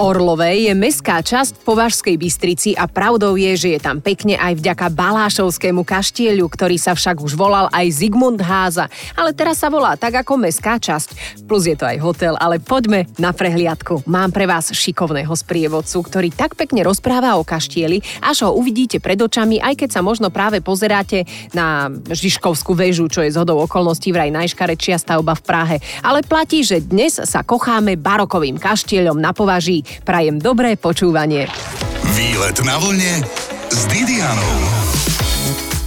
Orlové je mestská časť Považskej Bystrici a pravdou je, že je tam pekne aj vďaka Balášovskému kaštieľu, ktorý sa však už volal aj Zigmund Háza, ale teraz sa volá tak ako mestská časť. Plus je to aj hotel, ale poďme na prehliadku. Mám pre vás šikovného sprievodcu, ktorý tak pekne rozpráva o kaštieli, až ho uvidíte pred očami, aj keď sa možno práve pozeráte na Žižkovskú väžu, čo je zhodou okolností vraj najškarečia stavba v Prahe. Ale platí, že dnes sa kocháme barokovým kaštieľom na považí Prajem dobré počúvanie. Výlet na vlne s Didianou.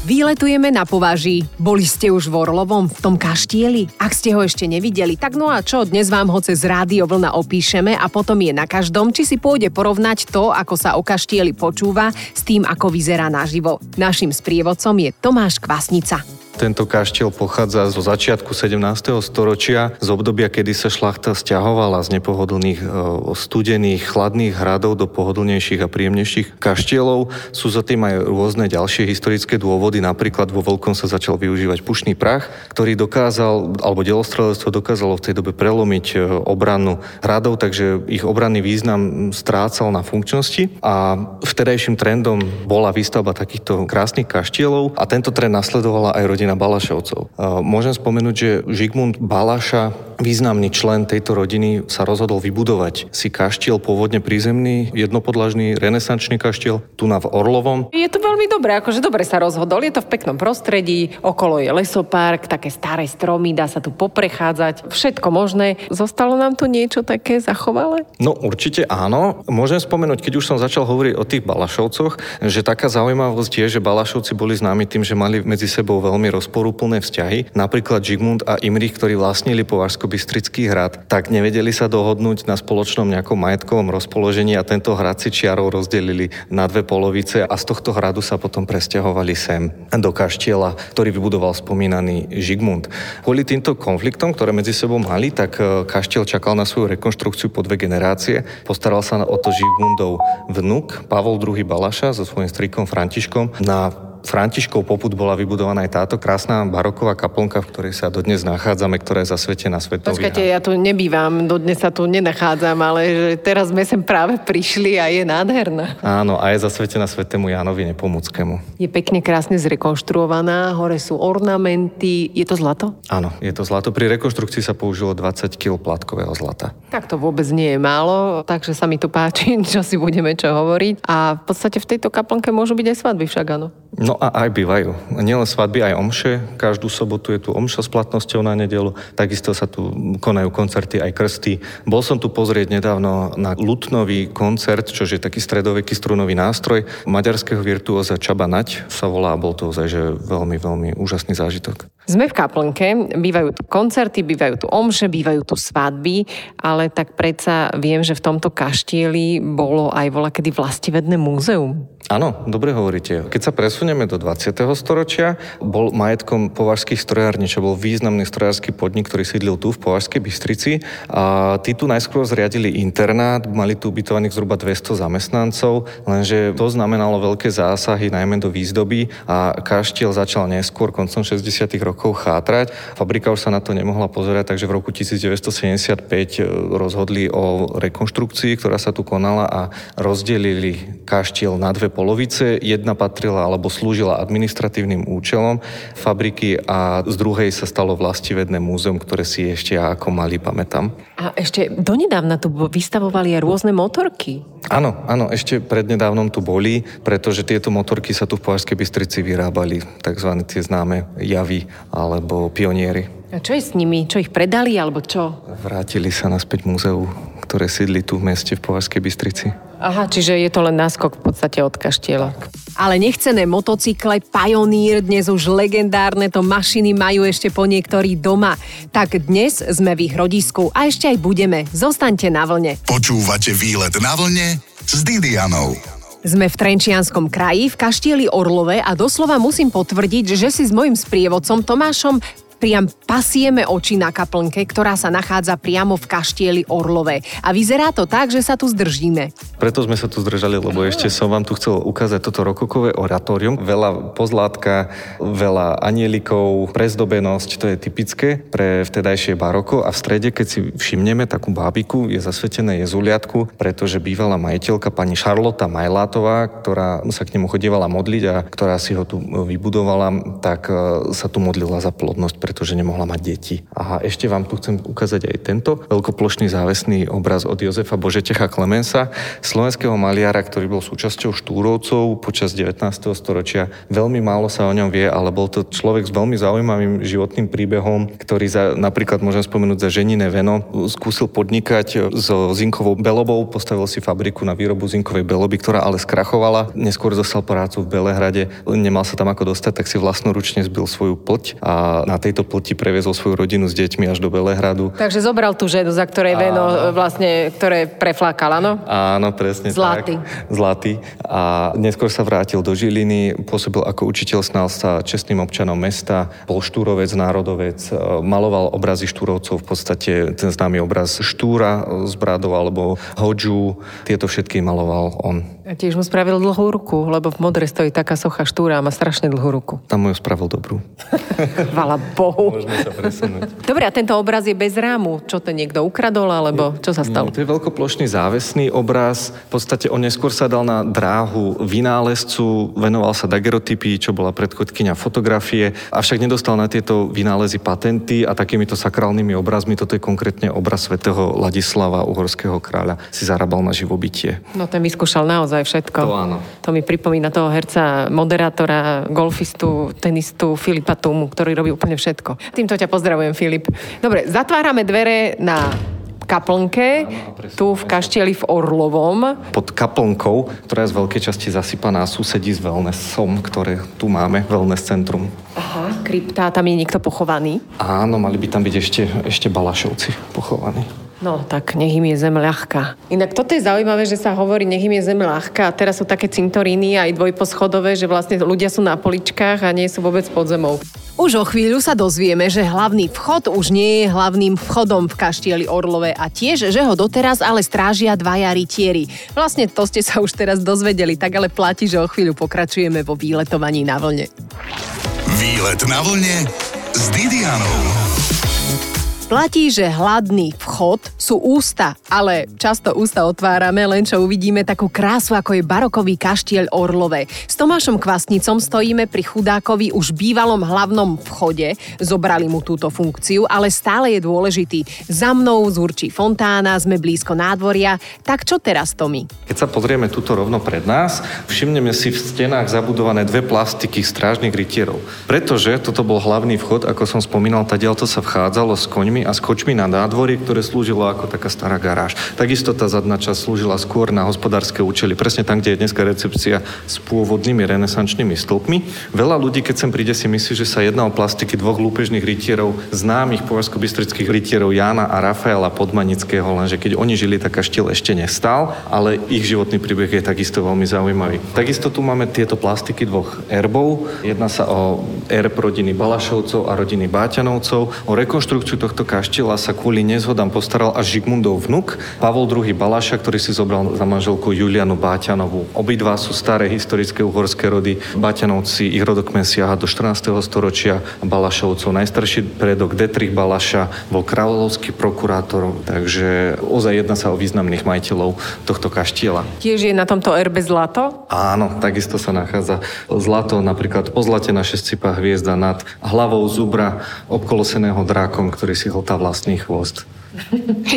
Výletujeme na považí. Boli ste už v Orlovom, v tom kaštieli? Ak ste ho ešte nevideli, tak no a čo, dnes vám ho cez rádio vlna opíšeme a potom je na každom, či si pôjde porovnať to, ako sa o kaštieli počúva, s tým, ako vyzerá naživo. Našim sprievodcom je Tomáš Kvasnica. Tento kaštiel pochádza zo začiatku 17. storočia, z obdobia, kedy sa šlachta stiahovala z nepohodlných, e, studených, chladných hradov do pohodlnejších a príjemnejších kaštielov. Sú za tým aj rôzne ďalšie historické dôvody. Napríklad vo Veľkom sa začal využívať pušný prach, ktorý dokázal, alebo delostrelectvo dokázalo v tej dobe prelomiť e, obranu hradov, takže ich obranný význam strácal na funkčnosti a vtedajším trendom bola výstavba takýchto krásnych kaštielov a tento trend nasledovala aj rodina rodina Balašovcov. Môžem spomenúť, že Žigmund Balaša významný člen tejto rodiny sa rozhodol vybudovať si kaštiel pôvodne prízemný, jednopodlažný, renesančný kaštiel, tu na v Orlovom. Je to veľmi dobré, akože dobre sa rozhodol, je to v peknom prostredí, okolo je lesopark, také staré stromy, dá sa tu poprechádzať, všetko možné. Zostalo nám tu niečo také zachovalé? No určite áno. Môžem spomenúť, keď už som začal hovoriť o tých Balašovcoch, že taká zaujímavosť je, že Balašovci boli známi tým, že mali medzi sebou veľmi rozporúplné vzťahy. Napríklad Žigmund a Imrich, ktorí vlastnili Považsko Bystrický hrad, tak nevedeli sa dohodnúť na spoločnom nejakom majetkovom rozpoložení a tento hrad si čiarou rozdelili na dve polovice a z tohto hradu sa potom presťahovali sem do kaštiela, ktorý vybudoval spomínaný Žigmund. Kvôli týmto konfliktom, ktoré medzi sebou mali, tak e, kaštiel čakal na svoju rekonštrukciu po dve generácie. Postaral sa o to Žigmundov vnuk Pavol II Balaša so svojím strikom Františkom na Františkov poput bola vybudovaná aj táto krásna baroková kaplnka, v ktorej sa dodnes nachádzame, ktorá je zasvetená svetový. Počkajte, ja tu nebývam, dodnes sa tu nenachádzam, ale že teraz sme sem práve prišli a je nádherná. Áno, a je zasvetená svetému Jánovi Nepomuckému. Je pekne krásne zrekonštruovaná, hore sú ornamenty. Je to zlato? Áno, je to zlato. Pri rekonštrukcii sa použilo 20 kg platkového zlata. Tak to vôbec nie je málo, takže sa mi tu páči, čo si budeme čo hovoriť. A v podstate v tejto kaplnke môžu byť aj svadby však, áno. No a aj bývajú. Nielen svadby, aj omše. Každú sobotu je tu omša s platnosťou na nedelu. Takisto sa tu konajú koncerty, aj krsty. Bol som tu pozrieť nedávno na lutnový koncert, čo je taký stredoveký strunový nástroj maďarského virtuóza Čaba Nať sa volá. Bol to ozaj, že veľmi, veľmi úžasný zážitok. Sme v kaplnke, bývajú tu koncerty, bývajú tu omše, bývajú tu svadby, ale tak predsa viem, že v tomto kaštieli bolo aj vola kedy vlastivedné múzeum. Áno, dobre hovoríte. Keď sa presunieme do 20. storočia, bol majetkom považských strojární, čo bol významný strojársky podnik, ktorý sídlil tu v Považskej Bystrici. A tí tu najskôr zriadili internát, mali tu ubytovaných zhruba 200 zamestnancov, lenže to znamenalo veľké zásahy, najmä do výzdoby a kaštiel začal neskôr, koncom 60. rokov chátrať. Fabrika už sa na to nemohla pozerať, takže v roku 1975 e, rozhodli o rekonštrukcii, ktorá sa tu konala a rozdelili kaštiel na dve polovice. Jedna patrila alebo slúžila administratívnym účelom fabriky a z druhej sa stalo vlastivedné múzeum, ktoré si ešte ja ako malý pamätám. A ešte donedávna tu vystavovali aj rôzne motorky. Áno, áno, ešte prednedávnom tu boli, pretože tieto motorky sa tu v Považskej Bystrici vyrábali, tzv. tie známe javy alebo pionieri. A čo je s nimi? Čo ich predali alebo čo? Vrátili sa naspäť múzeu, ktoré sídli tu v meste v Považskej Bystrici. Aha, čiže je to len náskok v podstate od kaštieľa. Ale nechcené motocykle Pioneer, dnes už legendárne to mašiny majú ešte po niektorí doma. Tak dnes sme v ich rodisku a ešte aj budeme. Zostaňte na vlne. Počúvate výlet na vlne s Didianou. Sme v Trenčianskom kraji, v kaštieli Orlove a doslova musím potvrdiť, že si s mojim sprievodcom Tomášom priam pasieme oči na kaplnke, ktorá sa nachádza priamo v kaštieli Orlové. A vyzerá to tak, že sa tu zdržíme. Preto sme sa tu zdržali, lebo ešte som vám tu chcel ukázať toto rokokové oratórium. Veľa pozlátka, veľa anielikov, prezdobenosť, to je typické pre vtedajšie baroko a v strede, keď si všimneme takú bábiku, je zasvetené jezuliatku, pretože bývala majiteľka pani Šarlota Majlátová, ktorá sa k nemu chodievala modliť a ktorá si ho tu vybudovala, tak e, sa tu modlila za plodnosť, pretože nemohla mať deti. A ešte vám tu chcem ukázať aj tento veľkoplošný závesný obraz od Jozefa Božetecha Klemensa, slovenského maliara, ktorý bol súčasťou Štúrovcov počas 19. storočia. Veľmi málo sa o ňom vie, ale bol to človek s veľmi zaujímavým životným príbehom, ktorý za, napríklad môžem spomenúť za ženine veno, skúsil podnikať so zinkovou belobou, postavil si fabriku na výrobu zinkovej beloby, ktorá ale skrachovala. Neskôr dostal prácu v Belehrade, nemal sa tam ako dostať, tak si vlastnoručne zbil svoju ploť a na tejto ploti previezol svoju rodinu s deťmi až do Belehradu. Takže zobral tú ženu, za ktorej veno vlastne, ktoré preflákala, no? Áno, presne Zlatý. tak. Zlatý. A neskôr sa vrátil do Žiliny, pôsobil ako učiteľ, snal sa čestným občanom mesta, bol štúrovec, národovec, e, maloval obrazy štúrovcov, v podstate ten známy obraz štúra s brádou alebo hodžu, tieto všetky maloval on. A tiež mu spravil dlhú ruku, lebo v modre stojí taká socha štúra a má strašne dlhú ruku. Tam mu ju spravil dobrú. Chvala Bohu. Môžeme sa presunúť. Dobre, a tento obraz je bez rámu. Čo to niekto ukradol, alebo čo sa stalo? No, to je veľkoplošný závesný obraz. V podstate on neskôr sa dal na dráhu vynálezcu, venoval sa dagerotypii, čo bola predchodkynia fotografie, avšak nedostal na tieto vynálezy patenty a takýmito sakrálnymi obrazmi, toto je konkrétne obraz svätého Ladislava, uhorského kráľa, si zarábal na živobytie. No ten vyskúšal naozaj všetko. To áno. To mi pripomína toho herca, moderátora, golfistu, tenistu Filipa Tumu, ktorý robí úplne všetko. Týmto ťa pozdravujem, Filip. Dobre, zatvárame dvere na kaplnke, tu v kaštieli v Orlovom. Pod kaplnkou, ktorá je z veľkej časti zasypaná, susedí s wellnessom, ktoré tu máme, wellness centrum. Aha, kryptá, tam je niekto pochovaný. Áno, mali by tam byť ešte, ešte Balašovci pochovaní. No, tak nech im je zem ľahká. Inak toto je zaujímavé, že sa hovorí, nech im je zem ľahká. A teraz sú také cintoríny aj dvojposchodové, že vlastne ľudia sú na poličkách a nie sú vôbec pod zemou. Už o chvíľu sa dozvieme, že hlavný vchod už nie je hlavným vchodom v kaštieli Orlove a tiež, že ho doteraz ale strážia dvaja rytieri. Vlastne to ste sa už teraz dozvedeli, tak ale platí, že o chvíľu pokračujeme vo výletovaní na vlne. Výlet na vlne s Didianou. Platí, že hladný vchod sú ústa, ale často ústa otvárame, len čo uvidíme takú krásu, ako je barokový kaštiel Orlové. S Tomášom Kvasnicom stojíme pri chudákovi už bývalom hlavnom vchode, zobrali mu túto funkciu, ale stále je dôležitý. Za mnou z Určí fontána, sme blízko nádvoria, tak čo teraz, Tomi? Keď sa pozrieme tuto rovno pred nás, všimneme si v stenách zabudované dve plastiky strážnych rytierov. Pretože toto bol hlavný vchod, ako som spomínal, tadiaľto sa vchádzalo s koňmi a skočmi na nádvorie, ktoré slúžilo ako taká stará garáž. Takisto tá zadná časť slúžila skôr na hospodárske účely, presne tam, kde je dneska recepcia s pôvodnými renesančnými stĺpmi. Veľa ľudí, keď sem príde, si myslí, že sa jedná o plastiky dvoch lúpežných rytierov, známych považsko-bystrických rytierov Jána a Rafaela Podmanického, lenže keď oni žili, tak kaštiel ešte nestál, ale ich životný príbeh je takisto veľmi zaujímavý. Takisto tu máme tieto plastiky dvoch erbov. Jedná sa o erb rodiny Balašovcov a rodiny Báťanovcov. O rekonštrukciu tohto kaštieľa sa kvôli nezhodám postaral až Žigmundov vnuk, Pavol II Balaša, ktorý si zobral za manželku Julianu Báťanovú. Obidva sú staré historické uhorské rody. Báťanovci, ich rodokmen siaha do 14. storočia Balašovcov. Najstarší predok Detrich Balaša bol kráľovský prokurátor, takže ozaj jedná sa o významných majiteľov tohto kaštieľa. Tiež je na tomto erbe zlato? Áno, takisto sa nachádza zlato, napríklad pozlatená šescipa hviezda nad hlavou zubra obkoloseného drákom, ktorý si hltá vlastný chvost.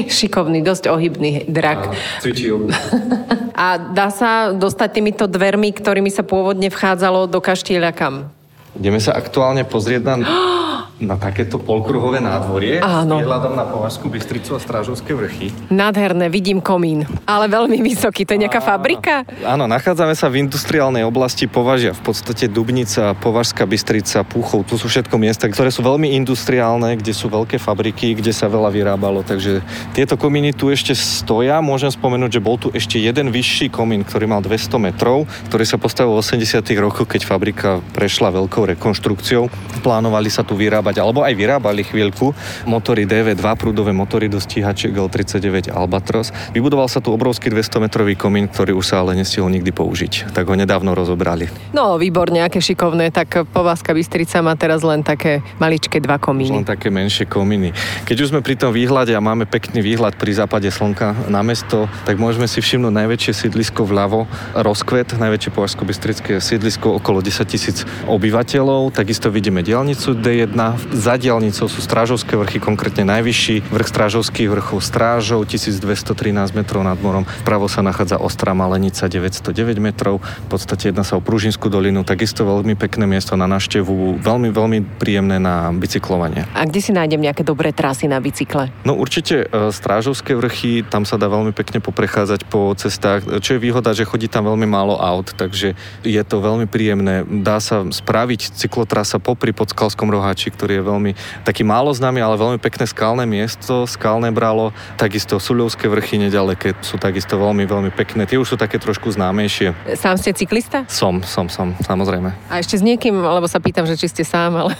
Šikovný, dosť ohybný drak. Cvičí A dá sa dostať týmito dvermi, ktorými sa pôvodne vchádzalo do kaštieľa kam? Ideme sa aktuálne pozrieť na, na takéto polkruhové nádvorie. Áno. Výhľadom na Považskú Bystricu a Strážovské vrchy. Nádherné, vidím komín. Ale veľmi vysoký, to je nejaká fabrika? Áno, nachádzame sa v industriálnej oblasti Považia. V podstate Dubnica, Považská Bystrica, Púchov. Tu sú všetko miesta, ktoré sú veľmi industriálne, kde sú veľké fabriky, kde sa veľa vyrábalo. Takže tieto komíny tu ešte stoja. Môžem spomenúť, že bol tu ešte jeden vyšší komín, ktorý mal 200 metrov, ktorý sa postavil v 80 rokoch, keď fabrika prešla veľkou rekonštrukciou. Plánovali sa tu vyrábať vyrábať, alebo aj vyrábali chvíľku motory DV2, prúdové motory do stíhačiek L39 Albatros. Vybudoval sa tu obrovský 200-metrový komín, ktorý už sa ale nestihol nikdy použiť. Tak ho nedávno rozobrali. No, výborne, aké šikovné. Tak Povazka Bystrica má teraz len také maličké dva komíny. Len také menšie komíny. Keď už sme pri tom výhľade a máme pekný výhľad pri západe slnka na mesto, tak môžeme si všimnúť najväčšie sídlisko vľavo, Rozkvet, najväčšie považsko-bystrické sídlisko, okolo 10 tisíc obyvateľov. Takisto vidíme diálnicu D1. Za diálnicou sú strážovské vrchy, konkrétne najvyšší vrch strážovských vrchov strážov, 1213 metrov nad morom. Vpravo sa nachádza Ostrá Malenica, 909 metrov. V podstate jedná sa o Pružinskú dolinu, takisto veľmi pekné miesto na návštevu, veľmi, veľmi príjemné na bicyklovanie. A kde si nájdem nejaké dobré trasy na bicykle? No určite e, Strážovské vrchy, tam sa dá veľmi pekne poprechádzať po cestách, čo je výhoda, že chodí tam veľmi málo aut, takže je to veľmi príjemné. Dá sa spraviť cyklotrasa popri Podskalskom roháči, ktorý je veľmi taký málo známy, ale veľmi pekné skalné miesto, skalné bralo, takisto Suľovské vrchy nedaleké sú takisto veľmi, veľmi pekné. Tie už sú také trošku známejšie. Sám ste cyklista? Som, som, som, samozrejme. A ešte s niekým, lebo sa pýtam, že či ste sám, ale...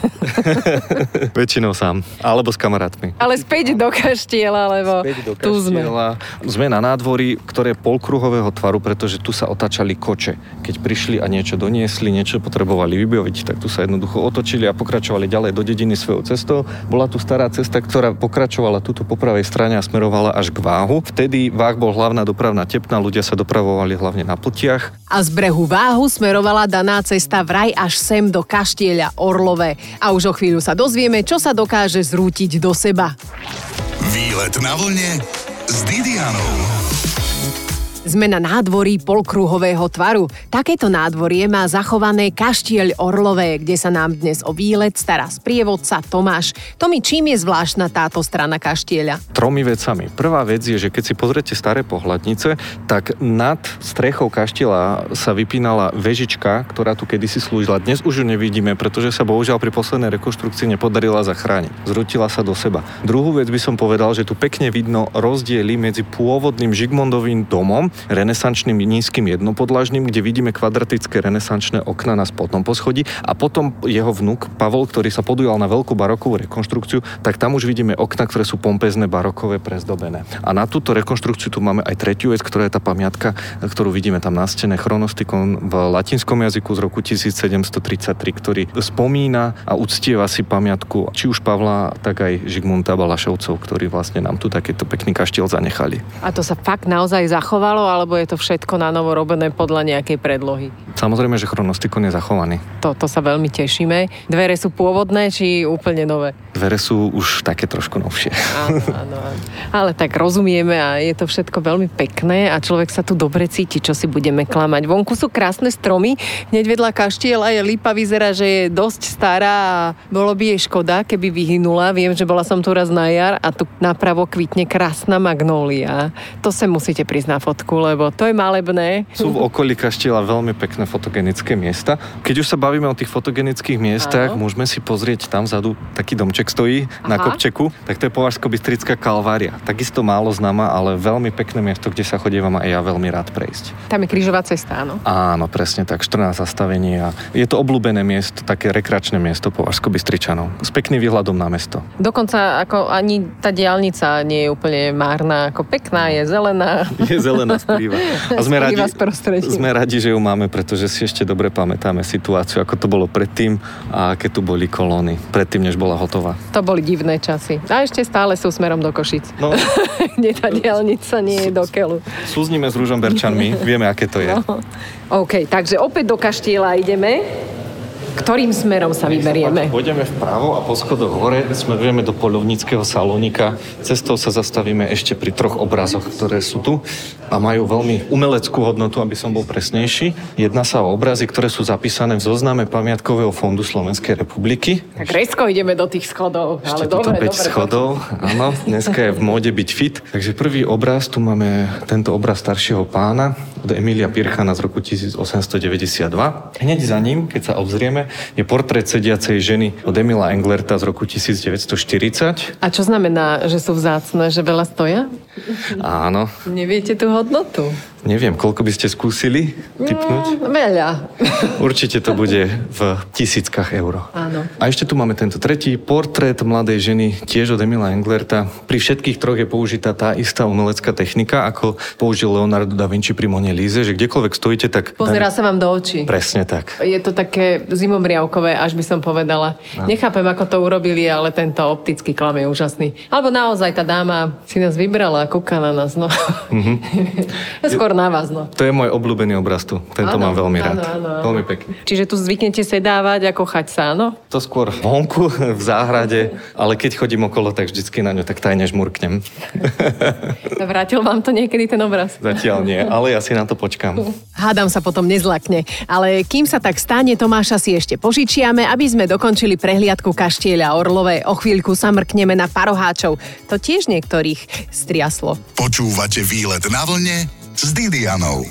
Väčšinou sám, alebo s kamarátmi. Ale späť do kaštieľa, lebo do tu sme. Sme na nádvorí, ktoré je polkruhového tvaru, pretože tu sa otáčali koče. Keď prišli a niečo doniesli, niečo potrebovali vybaviť, tak tu sa jednoducho otočili a pokračovali ďalej do dediny svojou cestou. Bola tu stará cesta, ktorá pokračovala tuto po pravej strane a smerovala až k váhu. Vtedy váh bol hlavná dopravná tepna, ľudia sa dopravovali hlavne na plutiach. A z brehu váhu smerovala daná cesta vraj až sem do kaštieľa Orlové. A už o chvíľu sa dozvieme, čo sa dokáže zrútiť do seba. Výlet na vlne s Didianou. Sme na nádvorí polkruhového tvaru. Takéto nádvorie má zachované kaštieľ Orlové, kde sa nám dnes o výlet stará sprievodca Tomáš. Tomi, čím je zvláštna táto strana kaštieľa? Tromi vecami. Prvá vec je, že keď si pozriete staré pohľadnice, tak nad strechou kaštieľa sa vypínala vežička, ktorá tu kedysi slúžila. Dnes už ju nevidíme, pretože sa bohužiaľ pri poslednej rekonštrukcii nepodarila zachrániť. Zrutila sa do seba. Druhú vec by som povedal, že tu pekne vidno rozdiely medzi pôvodným Žigmondovým domom renesančným nízkym jednopodlažným, kde vidíme kvadratické renesančné okna na spodnom poschodí a potom jeho vnuk Pavol, ktorý sa podujal na veľkú barokovú rekonštrukciu, tak tam už vidíme okna, ktoré sú pompezné, barokové, prezdobené. A na túto rekonštrukciu tu máme aj tretiu vec, ktorá je tá pamiatka, ktorú vidíme tam na stene chronostikon v latinskom jazyku z roku 1733, ktorý spomína a uctieva si pamiatku či už Pavla, tak aj Žigmunta Balašovcov, ktorí vlastne nám tu takéto pekný kaštiel zanechali. A to sa fakt naozaj zachovalo alebo je to všetko na novo robené podľa nejakej predlohy? Samozrejme, že chronostikon je zachovaný. To, to sa veľmi tešíme. Dvere sú pôvodné, či úplne nové? Dvere sú už také trošku novšie. Áno, áno, áno. Ale tak rozumieme a je to všetko veľmi pekné a človek sa tu dobre cíti, čo si budeme klamať. Vonku sú krásne stromy, hneď vedľa kaštiela je lípa, vyzerá, že je dosť stará a bolo by jej škoda, keby vyhynula. Viem, že bola som tu raz na jar a tu napravo kvitne krásna magnólia. To sa musíte prísť na fotku lebo to je malebné. Sú v okolí kaštieľa veľmi pekné fotogenické miesta. Keď už sa bavíme o tých fotogenických miestach, Áno. môžeme si pozrieť tam vzadu, taký domček stojí Aha. na kopčeku, tak to je Považsko-Bystrická kalvária. Takisto málo známa, ale veľmi pekné miesto, kde sa chodievam aj ja veľmi rád prejsť. Tam je krížová cesta, áno? Áno, presne tak, 14 zastavení a je to obľúbené miesto, také rekreačné miesto Považsko-Bystričanov s pekným výhľadom na mesto. Dokonca ako ani tá diálnica nie je úplne márna, ako pekná, je zelená. Je zelená, skrýva. A sme radi, sme radi, že ju máme, pretože si ešte dobre pamätáme situáciu, ako to bolo predtým a aké tu boli kolóny, predtým, než bola hotová. To boli divné časy. A ešte stále sú smerom do Košic. No. Kde tá diálnica nie je do keľu. Súznime s Berčanmi, vieme, aké to je. No. OK, takže opäť do Kaštieľa ideme. Ktorým smerom sa vyberieme? Pôjdeme vpravo a po schodoch hore smerujeme do polovníckého salónika. Cestou sa zastavíme ešte pri troch obrazoch, ktoré sú tu a majú veľmi umeleckú hodnotu, aby som bol presnejší. Jedná sa o obrazy, ktoré sú zapísané v zozname Pamiatkového fondu Slovenskej republiky. Tak rezko ideme do tých schodov. Ešte ale dobre, 5 dobre, schodov. Áno, dneska je v móde byť fit. Takže prvý obraz, tu máme tento obraz staršieho pána od Emilia Pirchana z roku 1892. Hneď za ním, keď sa obzrieme, je portrét sediacej ženy od Emila Englerta z roku 1940. A čo znamená, že sú vzácne, že veľa stoja? Áno. Neviete tú hodnotu? Neviem, koľko by ste skúsili typnúť? Mm, veľa. Určite to bude v tisíckach eur. Áno. A ešte tu máme tento tretí portrét mladej ženy, tiež od Emila Englerta. Pri všetkých troch je použitá tá istá umelecká technika, ako použil Leonardo da Vinci pri Mone Líze, že kdekoľvek stojíte, tak... Pozerá sa vám do očí. Presne tak. Je to také zimomriavkové, až by som povedala. No. Nechápem, ako to urobili, ale tento optický klam je úžasný. Alebo naozaj tá dáma si nás vybrala a kúka na nás. No. Mm-hmm. Skôr na vás, no. To je môj obľúbený obraz tu. Tento ano, mám veľmi rád. Áno, áno, áno. Veľmi pekný. Čiže tu zvyknete sedávať ako chať sa, áno? To skôr vonku, v záhrade, ale keď chodím okolo, tak vždycky na ňu tak tajne žmurknem. Vrátil vám to niekedy ten obraz? Zatiaľ nie, ale ja si na to počkám. Hádam sa potom nezlakne. Ale kým sa tak stane, Tomáša si ešte požičiame, aby sme dokončili prehliadku kaštieľa Orlové. O chvíľku sa mrkneme na paroháčov. To tiež niektorých striaslo. Počúvate výlet na vlne s Didianou.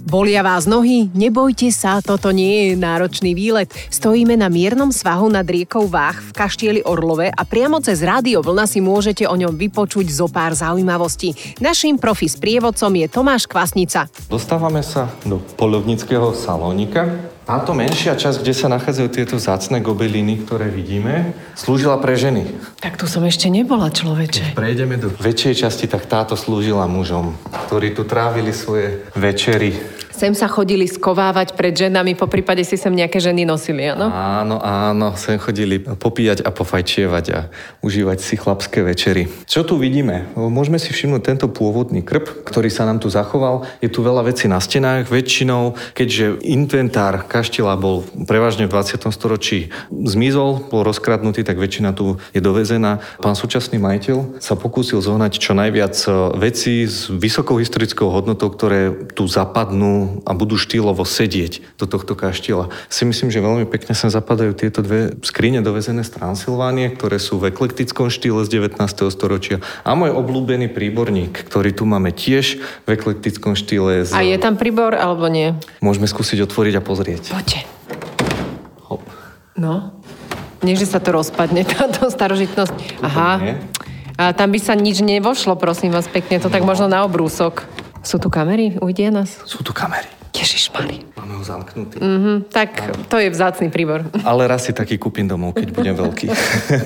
Bolia vás nohy? Nebojte sa, toto nie je náročný výlet. Stojíme na miernom svahu nad riekou Váh v kaštieli Orlove a priamo cez rádio Vlna si môžete o ňom vypočuť zo pár zaujímavostí. Naším profi sprievodcom je Tomáš Kvasnica. Dostávame sa do polovnického salónika. Táto menšia časť, kde sa nachádzajú tieto zácne gobeliny, ktoré vidíme, slúžila pre ženy. Tak tu som ešte nebola, človeče. Keď prejdeme do väčšej časti, tak táto slúžila mužom, ktorí tu trávili svoje večery Sem sa chodili skovávať pred ženami, po prípade si sem nejaké ženy nosili, áno? Áno, áno, sem chodili popíjať a pofajčievať a užívať si chlapské večery. Čo tu vidíme? Môžeme si všimnúť tento pôvodný krb, ktorý sa nám tu zachoval. Je tu veľa vecí na stenách, väčšinou, keďže inventár kaštila bol prevažne v 20. storočí zmizol, bol rozkradnutý, tak väčšina tu je dovezená. Pán súčasný majiteľ sa pokúsil zohnať čo najviac vecí s vysokou historickou hodnotou, ktoré tu zapadnú a budú štýlovo sedieť do tohto kaštieľa. Si myslím, že veľmi pekne sa zapadajú tieto dve skrine dovezené z Transylvánie, ktoré sú v eklektickom štýle z 19. storočia. A môj obľúbený príborník, ktorý tu máme tiež v eklektickom štýle. Z... A je tam príbor alebo nie? Môžeme skúsiť otvoriť a pozrieť. Poďte. Hop. No. Nie, že sa to rozpadne, táto starožitnosť. Aha. A tam by sa nič nevošlo, prosím vás pekne. To tak možno na obrúsok. Sú tu kamery? Ujde nás? Sú tu kamery. Ježišmari. Máme ho zamknutý. Mm-hmm, tak Áno. to je vzácný príbor. Ale raz si taký kúpim domov, keď budem veľký.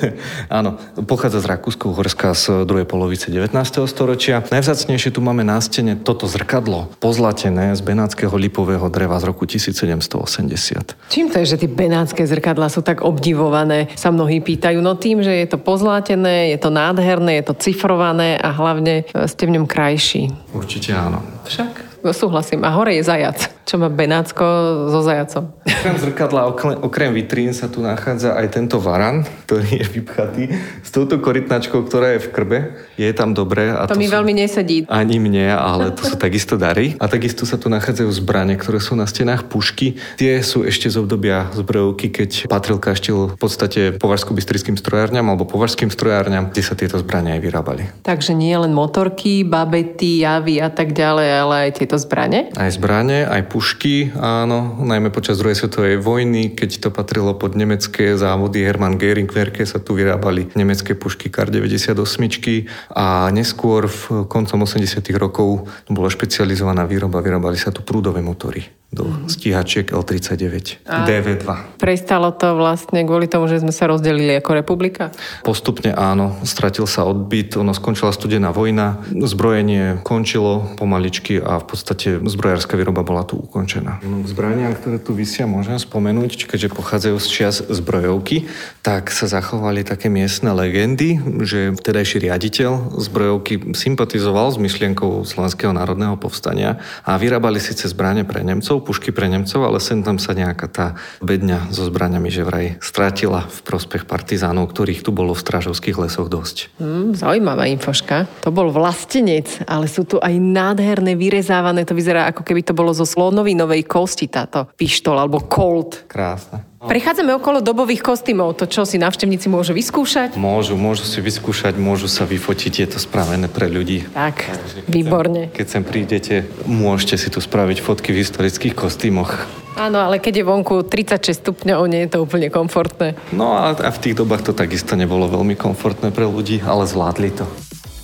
Áno, pochádza z Rakúsko-Horska z druhej polovice 19. storočia. Najvzácnejšie tu máme na stene toto zrkadlo, pozlatené z benátskeho lipového dreva z roku 1780. Čím to je, že tie benátske zrkadla sú tak obdivované, sa mnohí pýtajú. No tým, že je to pozlatené, je to nádherné, je to cifrované a hlavne ste v ňom krajší. Určite áno. Však súhlasím. A hore je zajac, čo má Benátsko so zajacom. Okrem zrkadla, okrem vitrín sa tu nachádza aj tento varan, ktorý je vypchatý s touto korytnačkou, ktorá je v krbe. Je tam dobré. A to, to mi sú... veľmi nesedí. Ani mne, ale to sú takisto dary. A takisto sa tu nachádzajú zbrane, ktoré sú na stenách pušky. Tie sú ešte z obdobia zbrojovky, keď patril kaštiel v podstate považsko-bystrickým strojárňam alebo považským strojárňam, kde sa tieto zbrane aj vyrábali. Takže nie len motorky, babety, javy a tak ďalej, ale aj tieto zbrane? Aj zbrane, aj pušky, áno, najmä počas druhej svetovej vojny, keď to patrilo pod nemecké závody Hermann Göring Werke sa tu vyrábali nemecké pušky Kar 98 a neskôr v koncom 80 rokov bola špecializovaná výroba, vyrábali sa tu prúdové motory do stíhačiek L39 a DV2. Prestalo to vlastne kvôli tomu, že sme sa rozdelili ako republika? Postupne áno, stratil sa odbyt, ono skončila studená vojna, zbrojenie končilo pomaličky a v podstate zbrojárska výroba bola tu ukončená. Zbrania, ktoré tu vysia, môžem spomenúť, keďže pochádzajú z čias zbrojovky, tak sa zachovali také miestne legendy, že vtedajší riaditeľ zbrojovky sympatizoval s myšlienkou Slovenského národného povstania a vyrábali síce zbranie pre Nemcov, pušky pre Nemcov, ale sem tam sa nejaká tá bedňa so zbraniami že vraj strátila v prospech partizánov, ktorých tu bolo v strážovských lesoch dosť. Mm, zaujímavá infoška. To bol vlastenec, ale sú tu aj nádherné vyrezávané, to vyzerá ako keby to bolo zo slonovinovej kosti táto pištol alebo kolt. Krásne. Prechádzame okolo dobových kostýmov. To, čo si návštevníci môžu vyskúšať? Môžu, môžu si vyskúšať, môžu sa vyfotiť. Je to spravené pre ľudí. Tak, keď výborne. Sem, keď sem prídete, môžete si tu spraviť fotky v historických kostýmoch. Áno, ale keď je vonku 36 stupňov, nie je to úplne komfortné. No a, a v tých dobách to takisto nebolo veľmi komfortné pre ľudí, ale zvládli to.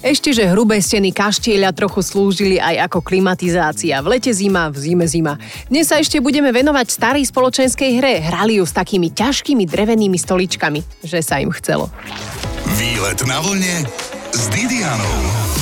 Ešte, že hrubé steny kaštieľa trochu slúžili aj ako klimatizácia. V lete zima, v zime zima. Dnes sa ešte budeme venovať starej spoločenskej hre. Hrali ju s takými ťažkými drevenými stoličkami, že sa im chcelo. Výlet na vlne s Didianou.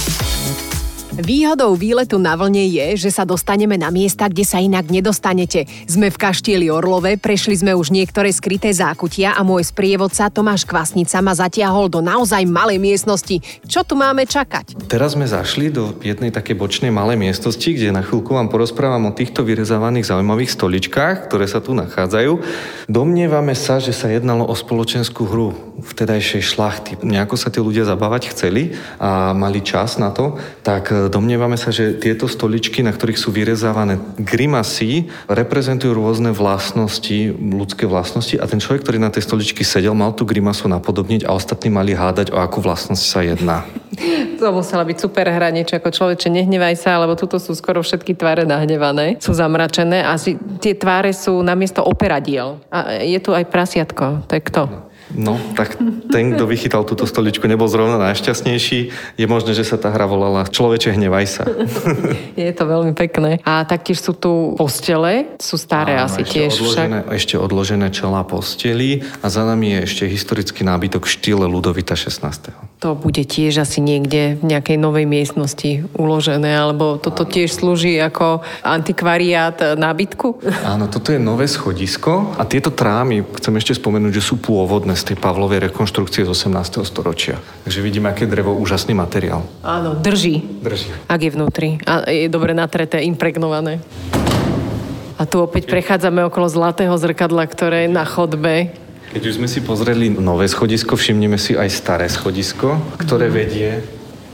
Výhodou výletu na vlne je, že sa dostaneme na miesta, kde sa inak nedostanete. Sme v Kaštieli Orlove, prešli sme už niektoré skryté zákutia a môj sprievodca Tomáš Kvasnica ma zatiahol do naozaj malej miestnosti. Čo tu máme čakať? Teraz sme zašli do jednej takej bočnej malej miestnosti, kde na chvíľku vám porozprávam o týchto vyrezávaných zaujímavých stoličkách, ktoré sa tu nachádzajú. Domnievame sa, že sa jednalo o spoločenskú hru vtedajšej šlachty. Nejako sa tí ľudia zabávať chceli a mali čas na to, tak Domnievame sa, že tieto stoličky, na ktorých sú vyrezávané grimasy, reprezentujú rôzne vlastnosti, ľudské vlastnosti a ten človek, ktorý na tej stoličky sedel, mal tú grimasu napodobniť a ostatní mali hádať, o akú vlastnosť sa jedná. To musela byť super hra, niečo ako človeče, nehnevaj sa, lebo tuto sú skoro všetky tváre nahnevané, sú zamračené a tie tváre sú namiesto operadiel. A je tu aj prasiatko, to je kto? No, tak ten, kto vychytal túto stoličku, nebol zrovna najšťastnejší. Je možné, že sa tá hra volala Človeče, hnevaj sa. Je to veľmi pekné. A taktiež sú tu postele, sú staré Áno, asi ešte tiež odložené, však. Ešte odložené čela posteli a za nami je ešte historický nábytok štýle Ludovita 16. To bude tiež asi niekde v nejakej novej miestnosti uložené, alebo toto tiež slúži ako antikvariát nábytku? Áno, toto je nové schodisko a tieto trámy, chcem ešte spomenúť, že sú pôvodné z tej Pavlovej rekonštrukcie z 18. storočia. Takže vidíme, aké drevo, úžasný materiál. Áno, drží. Drží. Ak je vnútri. A je dobre natreté, impregnované. A tu opäť prechádzame okolo zlatého zrkadla, ktoré je na chodbe. Keď už sme si pozreli nové schodisko, všimneme si aj staré schodisko, ktoré vedie,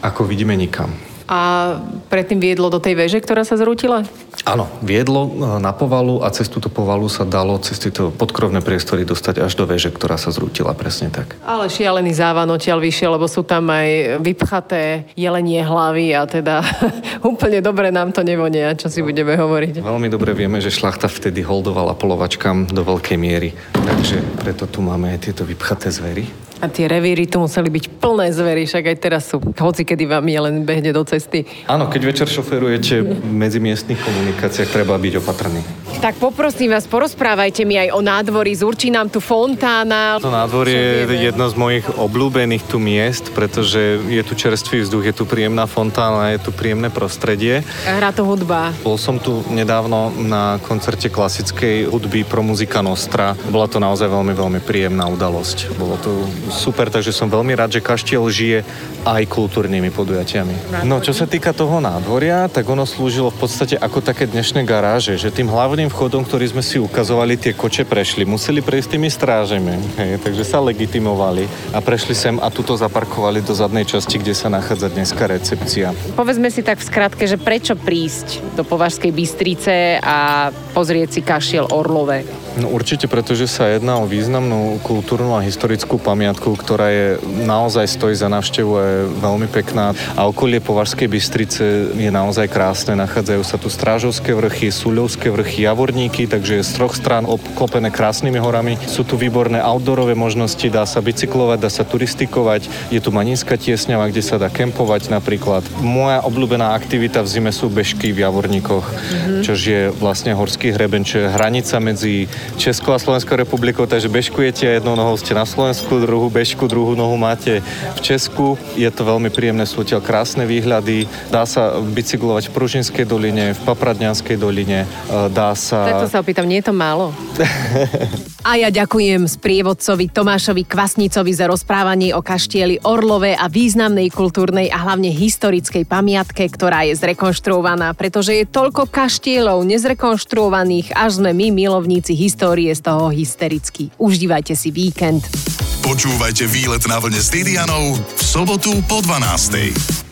ako vidíme, nikam. A predtým viedlo do tej veže, ktorá sa zrútila? Áno, viedlo e, na povalu a cez túto povalu sa dalo cez tieto podkrovné priestory dostať až do veže, ktorá sa zrútila presne tak. Ale šialený závan odtiaľ vyšiel, lebo sú tam aj vypchaté jelenie hlavy a teda úplne dobre nám to nevonia, čo si budeme hovoriť. Veľmi dobre vieme, že šlachta vtedy holdovala polovačkám do veľkej miery, takže preto tu máme aj tieto vypchaté zvery. A tie revíry tu museli byť plné zvery, však aj teraz sú. Hoci kedy vám je len behne do cesty. Áno, keď večer šoferujete medzi miestnych komunikáciách, treba byť opatrný. Tak poprosím vás, porozprávajte mi aj o nádvorí. Zurčí nám tu fontána. To nádvorie je jedno z mojich obľúbených tu miest, pretože je tu čerstvý vzduch, je tu príjemná fontána, je tu príjemné prostredie. Hrá to hudba. Bol som tu nedávno na koncerte klasickej hudby pro muzika Nostra. Bola to naozaj veľmi, veľmi príjemná udalosť. Bolo to super, takže som veľmi rád, že Kaštiel žije aj kultúrnymi podujatiami. No, čo sa týka toho nádvoria, tak ono slúžilo v podstate ako také dnešné garáže, že tým hlavným vchodom, ktorý sme si ukazovali, tie koče prešli, museli prejsť tými strážemi, hej, takže sa legitimovali a prešli sem a tuto zaparkovali do zadnej časti, kde sa nachádza dneska recepcia. Povedzme si tak v skratke, že prečo prísť do Považskej Bystrice a pozrieť si Kaštiel Orlové? No určite, pretože sa jedná o významnú kultúrnu a historickú pamiatku, ktorá je naozaj stojí za návštevu a je veľmi pekná. A okolie Považskej Bystrice je naozaj krásne. Nachádzajú sa tu Strážovské vrchy, Súľovské vrchy, Javorníky, takže z troch strán obklopené krásnymi horami. Sú tu výborné outdoorové možnosti, dá sa bicyklovať, dá sa turistikovať. Je tu Maninská tiesňava, kde sa dá kempovať napríklad. Moja obľúbená aktivita v zime sú bežky v Javorníkoch, mm-hmm. čo je vlastne horský hreben, čo je hranica medzi Českou a Slovenskou republikou, takže bežkujete, jednou nohou ste na Slovensku, druhú bežku, druhú nohu máte v Česku. Je to veľmi príjemné, sú odtiaľ krásne výhľady. Dá sa bicyklovať v Pružinskej doline, v Papradňanskej doline. E, dá sa... Tak to sa opýtam, nie je to málo? a ja ďakujem sprievodcovi Tomášovi Kvasnicovi za rozprávanie o kaštieli Orlove a významnej kultúrnej a hlavne historickej pamiatke, ktorá je zrekonštruovaná, pretože je toľko kaštielov nezrekonštruovaných, až sme my milovníci histórie z toho hysterickí. Užívajte si víkend. Počúvajte výlet na vlne s Didianou v sobotu po 12.